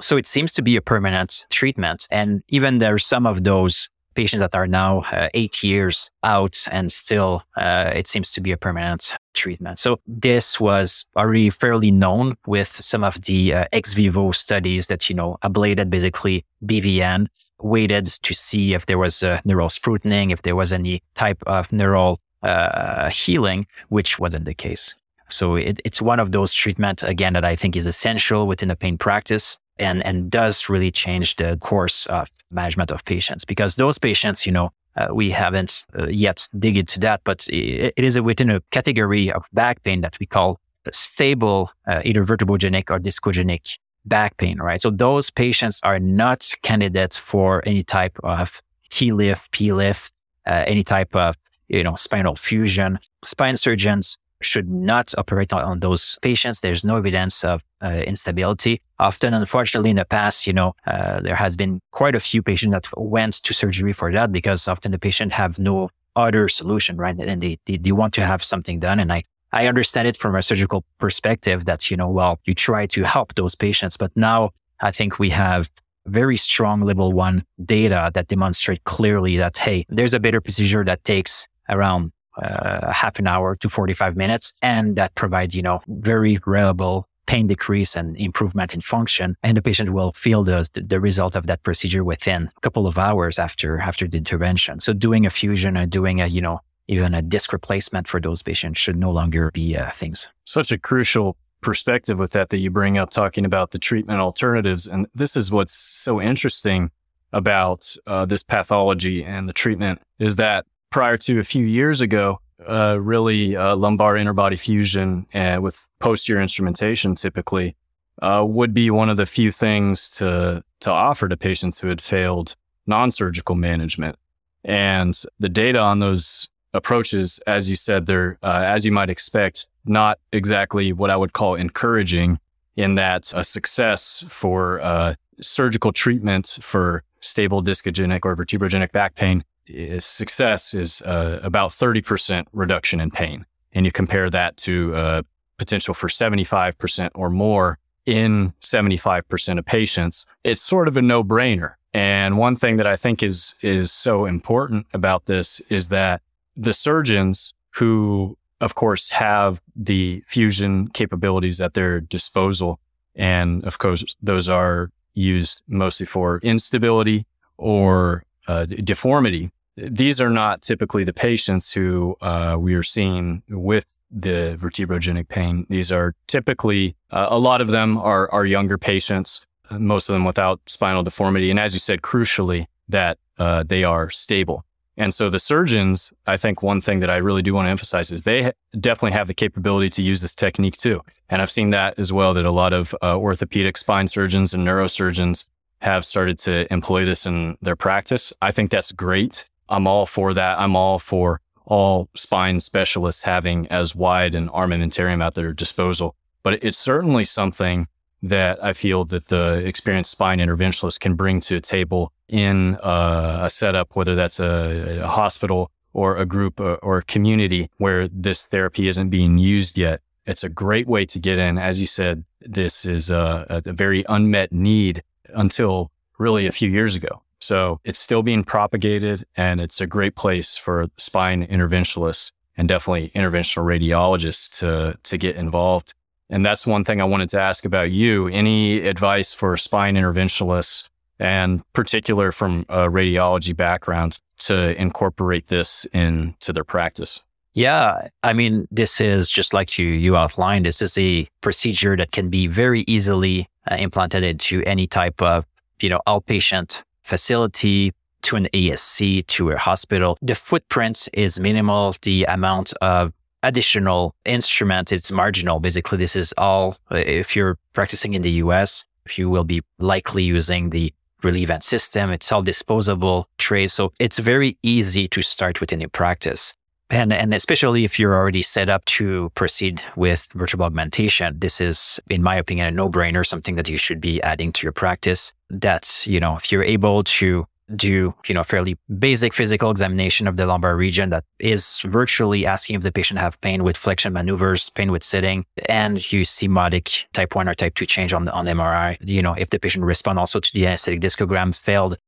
B: So it seems to be a permanent treatment, and even there are some of those patients that are now uh, eight years out and still uh, it seems to be a permanent treatment. So this was already fairly known with some of the uh, ex vivo studies that, you know, ablated basically BVN, waited to see if there was a neural sprutening, if there was any type of neural uh, healing, which wasn't the case. So it, it's one of those treatments, again, that I think is essential within a pain practice and, and does really change the course of management of patients because those patients, you know, uh, we haven't uh, yet dig into that, but it, it is within a category of back pain that we call stable, uh, either vertebrogenic or discogenic back pain, right? So those patients are not candidates for any type of TLIF, PLIF, uh, any type of, you know, spinal fusion. Spine surgeons should not operate on those patients. There's no evidence of uh, instability. Often, unfortunately, in the past, you know, uh, there has been quite a few patients that went to surgery for that because often the patient have no other solution, right? And they, they, they want to have something done. And I, I understand it from a surgical perspective that, you know, well, you try to help those patients, but now I think we have very strong level one data that demonstrate clearly that, hey, there's a better procedure that takes around uh, half an hour to 45 minutes. And that provides, you know, very reliable pain decrease and improvement in function. And the patient will feel the, the result of that procedure within a couple of hours after, after the intervention. So doing a fusion or doing a, you know, even a disc replacement for those patients should no longer be uh, things.
A: Such a crucial perspective with that that you bring up talking about the treatment alternatives. And this is what's so interesting about uh, this pathology and the treatment is that prior to a few years ago, uh, really uh, lumbar interbody fusion uh, with posterior instrumentation typically uh, would be one of the few things to to offer to patients who had failed non-surgical management. And the data on those approaches, as you said, they're uh, as you might expect, not exactly what I would call encouraging. In that a success for surgical treatment for stable discogenic or vertebrogenic back pain is success is uh, about 30% reduction in pain. And you compare that to uh, potential for 75% or more in 75% of patients, it's sort of a no brainer. And one thing that I think is, is so important about this is that the surgeons who, of course, have the fusion capabilities at their disposal. And of course, those are used mostly for instability or uh, deformity. These are not typically the patients who uh, we are seeing with the vertebrogenic pain. These are typically uh, a lot of them are are younger patients, most of them without spinal deformity, and as you said, crucially that uh, they are stable. And so the surgeons, I think one thing that I really do want to emphasize is they definitely have the capability to use this technique too. And I've seen that as well, that a lot of uh, orthopedic spine surgeons and neurosurgeons have started to employ this in their practice. I think that's great. I'm all for that. I'm all for all spine specialists having as wide an armamentarium at their disposal. But it's certainly something that I feel that the experienced spine interventionalist can bring to a table in uh, a setup, whether that's a, a hospital or a group or, uh, or a community where this therapy isn't being used yet. It's a great way to get in. As you said, this is a, a very unmet need until really a few years ago. So it's still being propagated and it's a great place for spine interventionalists and definitely interventional radiologists to, to get involved. And that's one thing I wanted to ask about you. Any advice for spine interventionalists and particular from a radiology background to incorporate this into their practice?
B: Yeah, I mean, this is just like you you outlined. This is a procedure that can be very easily uh, implanted into any type of you know outpatient facility to an ASC to a hospital. The footprint is minimal. The amount of additional instrument is marginal. Basically, this is all. Uh, if you're practicing in the US, you will be likely using the Relievant system. It's all disposable trays. So it's very easy to start within your practice. And, and especially if you're already set up to proceed with vertebral augmentation, this is, in my opinion, a no brainer, something that you should be adding to your practice. That's, you know, if you're able to do, you know, fairly basic physical examination of the lumbar region that is virtually asking if the patient have pain with flexion maneuvers, pain with sitting, and you see modic type one or type two change on on MRI. You know, if the patient respond also to the anesthetic discogram, failed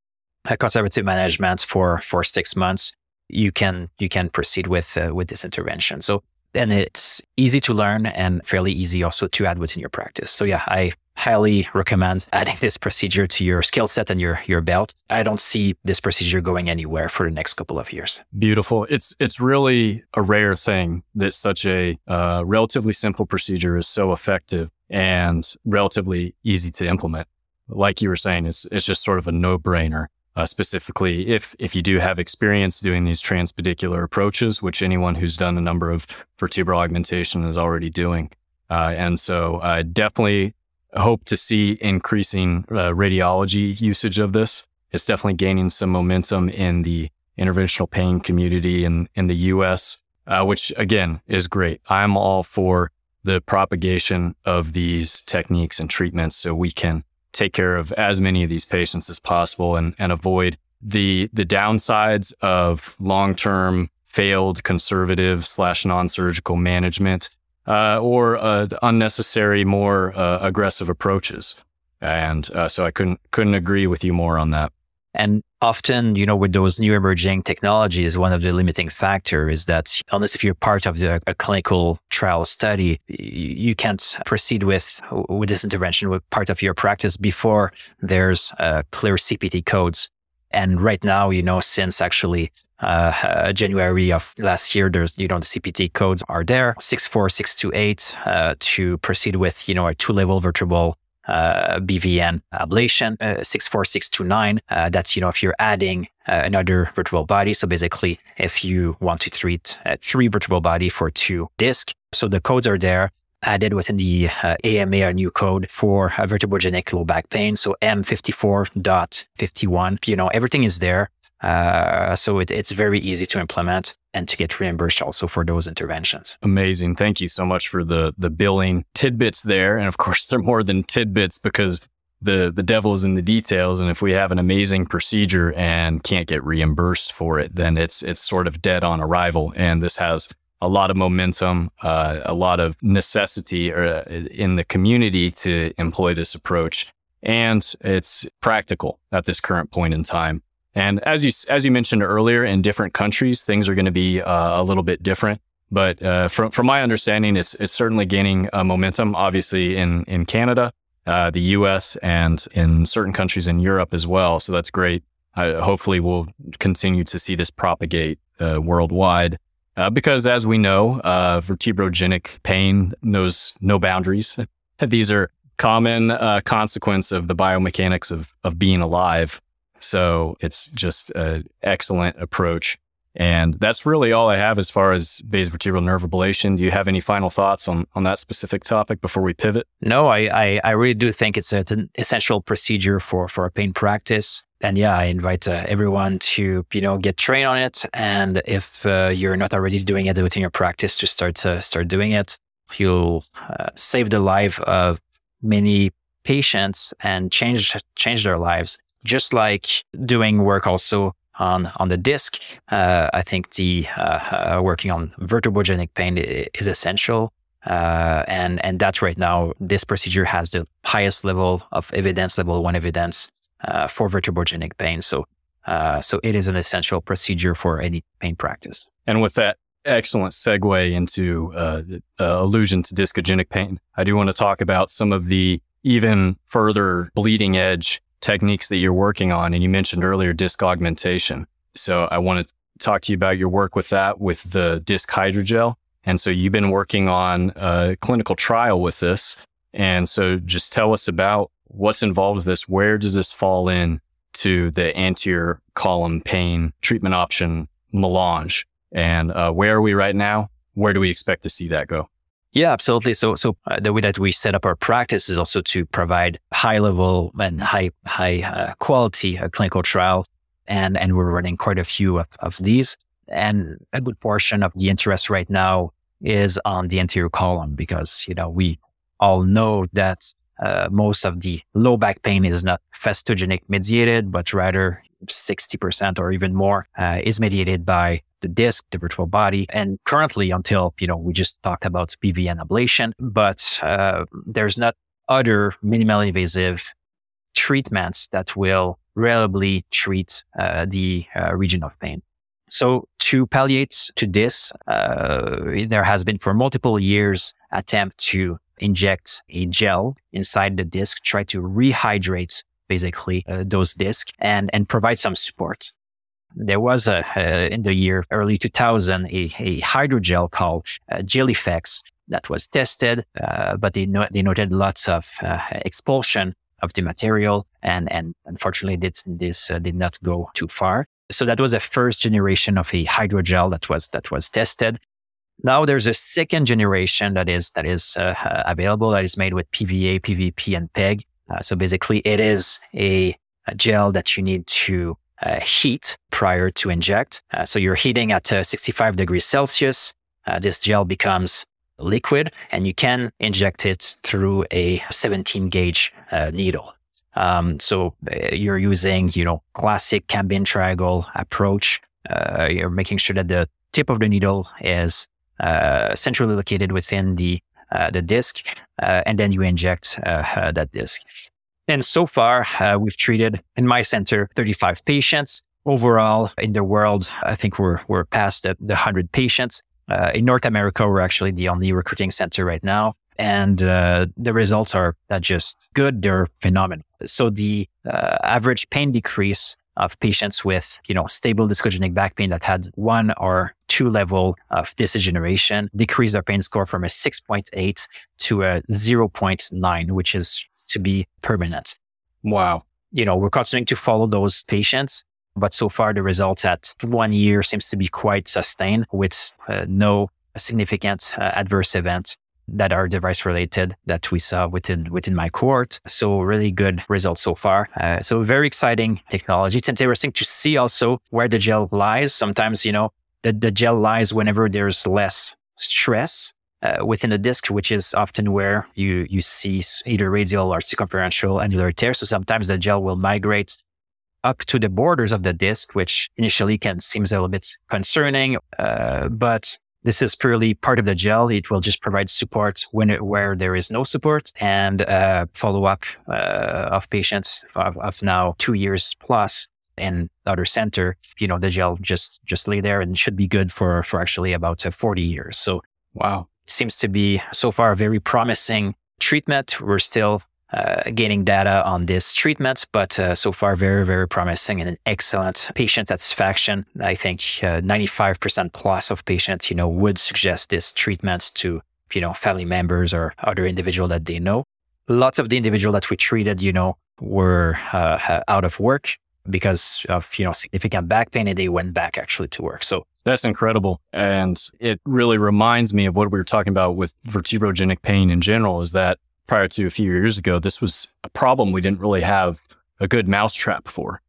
B: conservative management for, for six months, you can, you can proceed with, uh, with this intervention. So, and it's easy to learn and fairly easy also to add within your practice. So yeah, I highly recommend adding this procedure to your skill set and your your belt. I don't see this procedure going anywhere for the next couple of years.
A: Beautiful. It's it's really a rare thing that such a uh, relatively simple procedure is so effective and relatively easy to implement. Like you were saying, it's it's just sort of a no brainer. Uh, specifically, if if you do have experience doing these transpedicular approaches, which anyone who's done a number of vertebral augmentation is already doing. Uh, and so I definitely hope to see increasing uh, radiology usage of this. It's definitely gaining some momentum in the interventional pain community in, in the US, uh, which again is great. I'm all for the propagation of these techniques and treatments so we can take care of as many of these patients as possible and, and avoid the, the downsides of long-term failed conservative slash non-surgical management uh, or uh, unnecessary, more uh, aggressive approaches. And uh, so I couldn't couldn't agree with you more on that.
B: And often, you know, with those new emerging technologies, one of the limiting factor is that unless if you're part of the, a clinical trial study, you can't proceed with with this intervention with part of your practice before there's uh, clear CPT codes. And right now, you know, since actually uh, uh, January of last year, there's, you know, the CPT codes are there, 64628, uh, to proceed with, you know, a two level vertebral BVN ablation, uh, 64629. Uh, that's, you know, if you're adding uh, another vertebral body. So basically, if you want to treat three vertebral body for two disc. So the codes are there added within the uh, AMA a new code for uh, vertebrogenic low back pain. So M54.51, you know, everything is there. Uh, so it, it's very easy to implement and to get reimbursed also for those interventions.
A: Amazing. Thank you so much for the the billing tidbits there. And of course, they're more than tidbits because the the devil is in the details. And if we have an amazing procedure and can't get reimbursed for it, then it's it's sort of dead on arrival. And this has a lot of momentum, uh, a lot of necessity uh, in the community to employ this approach. And it's practical at this current point in time. And as you as you mentioned earlier, in different countries, things are going to be uh, a little bit different. But uh, from from my understanding, it's it's certainly gaining uh, momentum. Obviously, in in Canada, uh, the U.S., and in certain countries in Europe as well. So that's great. Hopefully, we'll continue to see this propagate uh, worldwide. Uh, because as we know, vertebrogenic pain knows no boundaries. These are common consequence of the biomechanics of, of being alive. So it's just an excellent approach. And that's really all I have as far as basivertebral nerve ablation. Do you have any final thoughts on, on that specific topic before we pivot?
B: No, I, I, I really do think it's an essential procedure for, for a pain practice. And yeah, I invite uh, everyone to, you know, get trained on it. And if uh, you're not already doing it within your practice, to start to start doing it. You'll uh, save the life of many patients and change change their lives. Just like doing work also on on the disc, uh, I think the uh, uh, working on vertebrogenic pain is essential. Uh, and and that's right now this procedure has the highest level of evidence, level one evidence uh, for vertebrogenic pain. So uh, so it is an essential procedure for any pain practice.
A: And with that excellent segue into allusion to discogenic pain, I do want to talk about some of the even further bleeding edge techniques that you're working on. And you mentioned earlier disc augmentation. So I want to talk to you about your work with that, with the disc hydrogel. And so you've been working on a clinical trial with this. And so just tell us about what's involved with this. Where does this fall in to the anterior column pain treatment option melange? And uh, where are we right now? Where do we expect to see that go?
B: Yeah, absolutely. So, so uh, the way that we set up our practice is also to provide high level and high high uh, quality uh, clinical trial, and and we're running quite a few of, of these. And a good portion of the interest right now is on the anterior column because you know we all know that uh, most of the low back pain is not facetogenic mediated, but rather 60% or even more uh, is mediated by the disc, the vertebral body. And currently, until, you know, we just talked about BVN ablation, but uh, there's not other minimally invasive treatments that will reliably treat uh, the uh, region of pain. So to palliate to this, uh, there has been for multiple years attempt to inject a gel inside the disc, try to rehydrate basically uh, those discs and, and provide some support. There was a, in the year early 2000 a, a hydrogel called uh, Gelifex that was tested, uh, but they, no- they noted lots of uh, expulsion of the material, and and unfortunately this this uh, did not go too far. So that was a first generation of a hydrogel that was that was tested. Now there's a second generation that is that is uh, available that is made with PVA, PVP, and PEG. So basically, it is a, a, gel that you need to uh, heat prior to inject. Uh, so you're heating at uh, 65 degrees Celsius. Uh, this gel becomes liquid, and you can inject it through a 17 gauge needle. Um, so you're using, you know, classic Kambin triangle approach. you're making sure that the tip of the needle is uh, centrally located within the uh, the disc, uh, and then you inject that disc. And so far, we've treated in my center 35 patients. Overall, in the world, I think we're we're past the, the 100 patients. in North America, we're actually the only recruiting center right now and uh, the results are not just good; they're phenomenal. So the uh, average pain decrease of patients with, you know, stable discogenic back pain that had one or two level of degeneration decreased their pain score from a 6.8 to a 0.9, which is to be permanent.
A: Wow.
B: You know, we're continuing to follow those patients, but so far the results at one year seems to be quite sustained with uh, no significant uh, adverse events that are device related that we saw within within my cohort. So really good results so far. Uh, so very exciting technology. It's interesting to see also where the gel lies. Sometimes you know the, the gel lies whenever there's less stress uh, within the disc, which is often where you you see either radial or circumferential annular tear. So sometimes the gel will migrate up to the borders of the disc, which initially can seem a little bit concerning, uh, but this is purely part of the gel. It will just provide support when it, where there is no support and uh, follow up uh, of patients of, of, now two years plus in the other center. You know, the gel just just lay there and should be good for for actually about uh, 40 years. So
A: wow,
B: seems to be so far a very promising treatment. We're still uh, gaining data on this treatment, but uh, so far very, very promising and an excellent patient satisfaction. I think uh, 95% plus of patients, you know, would suggest this treatment to, you know, family members or other individual that they know. Lots of the individual that we treated, you know, were uh, out of work because of, you know, significant back pain and they went back actually to work. So
A: that's incredible. And it really reminds me of what we were talking about with vertebrogenic pain in general is that prior to a few years ago, this was a problem we didn't really have a good mousetrap for.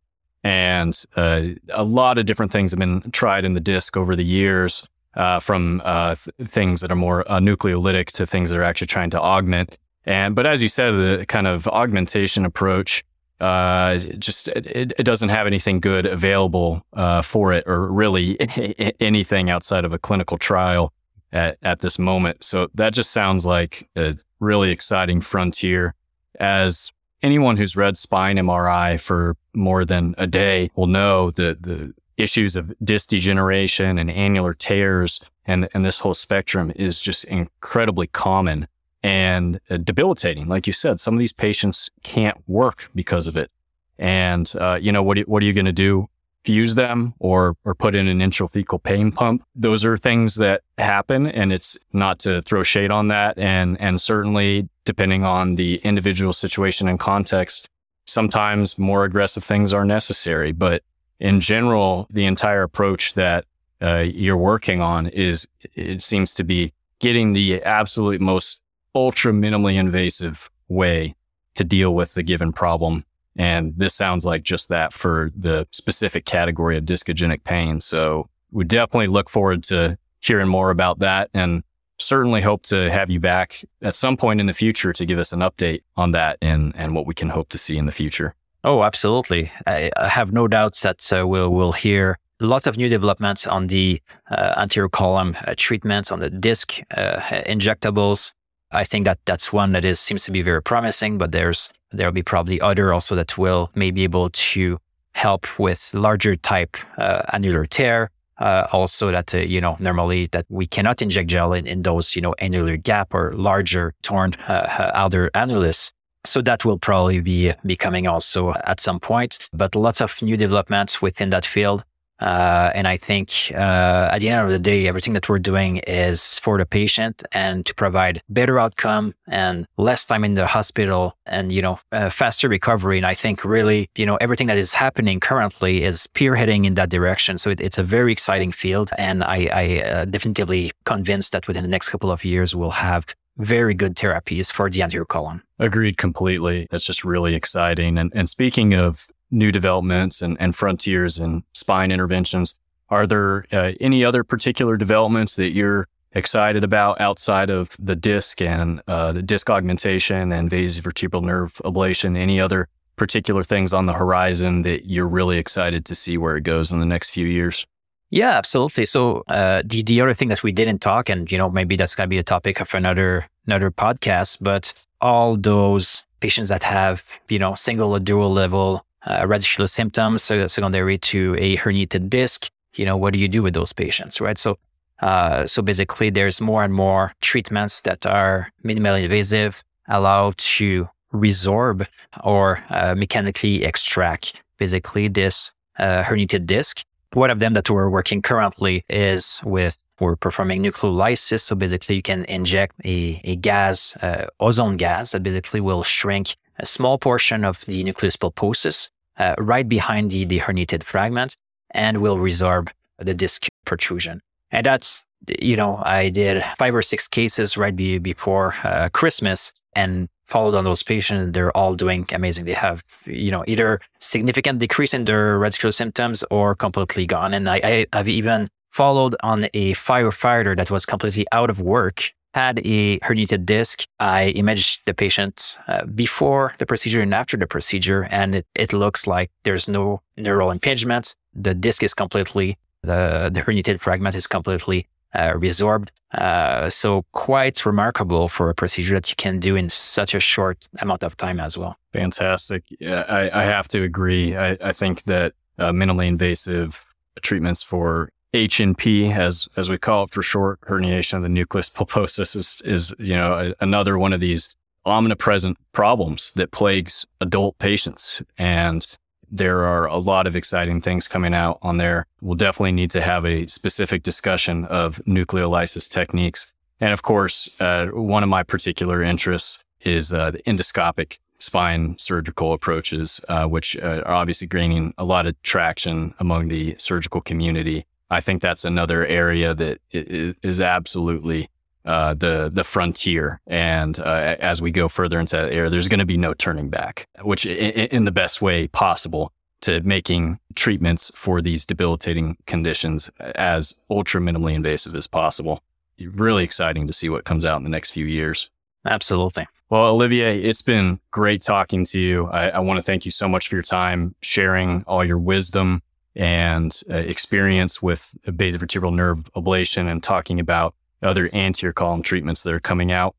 A: And uh, a lot of different things have been tried in the disc over the years, uh, from uh, th- things that are more uh, nucleolytic to things that are actually trying to augment. And but as you said, the kind of augmentation approach uh, just it, it, doesn't have anything good available uh, for it, or really anything outside of a clinical trial at, at this moment. So that just sounds like a really exciting frontier. As anyone who's read spine MRI for more than a day will know that the issues of disc degeneration and annular tears and, and this whole spectrum is just incredibly common and uh, debilitating. Like you said, some of these patients can't work because of it. And, uh, you know, what, do, what are you going to do? Fuse them or, or put in an intrathecal pain pump. Those are things that happen. And it's not to throw shade on that. And, and certainly depending on the individual situation and context, sometimes more aggressive things are necessary. But in general, the entire approach that uh, you're working on is, it seems to be getting the absolute most ultra minimally invasive way to deal with the given problem. And this sounds like just that for the specific category of discogenic pain. So we definitely look forward to hearing more about that and certainly hope to have you back at some point in the future to give us an update on that and, and what we can hope to see in the future.
B: Oh, absolutely. I, have no doubts that uh, we'll, we'll hear lots of new developments on the uh, anterior column uh, treatments, on the disc uh, injectables, I think that that's one that is seems to be very promising, but there's there'll be probably other also that will may be able to help with larger type uh, annular tear. Uh, also, that uh, you know normally that we cannot inject gel in, in those you know annular gap or larger torn uh, outer annulus. So that will probably be becoming also at some point. But lots of new developments within that field. Uh, and I think uh, at the end of the day, everything that we're doing is for the patient and to provide better outcome and less time in the hospital and, you know, faster recovery. And I think really, you know, everything that is happening currently is spearheading in that direction. So it, it's a very exciting field. And I, I uh, definitely convinced that within the next couple of years, we'll have very good therapies for the anterior column.
A: Agreed completely. That's just really exciting. And, and speaking of new developments and, and frontiers in spine interventions. Are there uh, any other particular developments that you're excited about outside of the disc and uh, the disc augmentation and vertebral nerve ablation? Any other particular things on the horizon that you're really excited to see where it goes in the next few years?
B: Yeah, absolutely. So uh, the the other thing that we didn't talk, and you know maybe that's to be a topic of another another podcast, but all those patients that have you know single or dual level uh, radicular symptoms secondary to a herniated disc. You know, what do you do with those patients, right? So, uh, so basically, there's more and more treatments that are minimally invasive, allow to resorb or uh, mechanically extract basically this uh, herniated disc. One of them that we're working currently is with we're performing nucleolysis. So basically, you can inject a, a gas, uh, ozone gas, that basically will shrink a small portion of the nucleus pulposus uh, right behind the, the herniated fragment and will resorb the disc protrusion. And that's, you know, I did five or six cases right be, before uh, Christmas and followed on those patients. They're all doing amazing. They have, you know, either significant decrease in their radicular symptoms or completely gone. And I, I, I've even followed on a firefighter that was completely out of work had a herniated disc. I imaged the patient uh, before the procedure and after the procedure, and it, it looks like there's no neural impingement. The disc is completely, the, the herniated fragment is completely uh, resorbed. Uh, so quite remarkable for a procedure that you can do in such a short amount of time as well.
A: Fantastic. Yeah, I, I have to agree. I, I think that uh, minimally invasive treatments for HNP, as as we call it for short, herniation of the nucleus pulposus is is you know a, another one of these omnipresent problems that plagues adult patients. And there are a lot of exciting things coming out on there. We'll definitely need to have a specific discussion of nucleolysis techniques. And of course, uh, one of my particular interests is uh, the endoscopic spine surgical approaches, uh, which uh, are obviously gaining a lot of traction among the surgical community. I think that's another area that is absolutely uh, the the frontier. And uh, as we go further into that area, there's going to be no turning back, which in, in, the best way possible to making treatments for these debilitating conditions as ultra minimally invasive as possible. Really exciting to see what comes out in the next few years.
B: Absolutely.
A: Well, Olivier, it's been great talking to you. I, I want to thank you so much for your time, sharing all your wisdom and uh, experience with basivertebral nerve ablation and talking about other anterior column treatments that are coming out.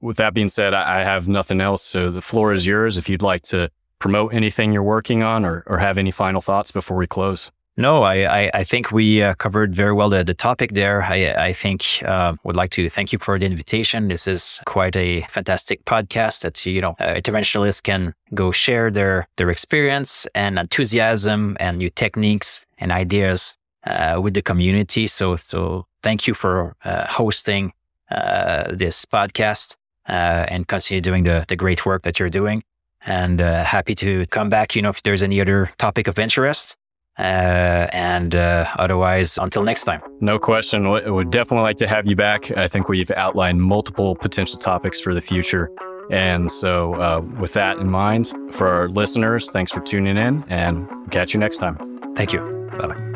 A: With that being said, I have nothing else. So the floor is yours if you'd like to promote anything you're working on or, or have any final thoughts before we close.
B: No, I, I, I think we uh, covered very well the, the topic there. I, I think uh, would like to thank you for the invitation. This is quite a fantastic podcast that you know uh, interventionalists can go share their their experience and enthusiasm and new techniques and ideas uh, with the community. So so thank you for uh, hosting uh, this podcast and continue doing the, the great work that you're doing. And happy to come back, you know, if there's any other topic of interest. Uh, and uh, otherwise, until next time.
A: No question. We would definitely like to have you back. I think we've outlined multiple potential topics for the future. And so, uh, with that in mind, for our listeners, thanks for tuning in and catch you next time.
B: Thank you. Bye bye.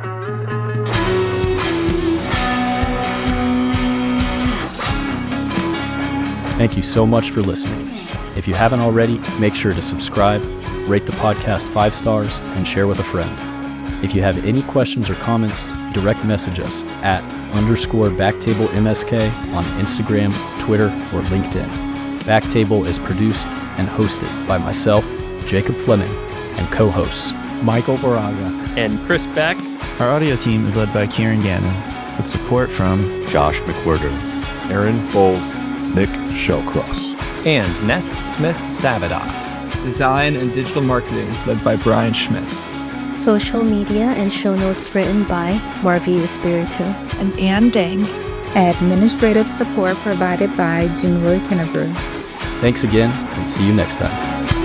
C: Thank you so much for listening. If you haven't already, make sure to subscribe, rate the podcast five stars, and share with a friend. If you have any questions or comments, direct message us at underscore Backtable MSK on Instagram, Twitter, or LinkedIn. Backtable is produced and hosted by myself, Jacob Fleming, and co hosts
D: Michael Barraza
E: and Chris Beck.
D: Our audio team is led by Kieran Gannon, with support from
F: Josh McWhirter,
G: Aaron Bowles, Nick Shellcross,
E: and Ness Smith Savadoff.
H: Design and digital marketing led by Brian Schmitz.
I: Social media and show notes written by Marvi Espiritu
J: and Ann Dang.
K: Administrative support provided by Janua Kennebrew.
C: Thanks again and see you next time.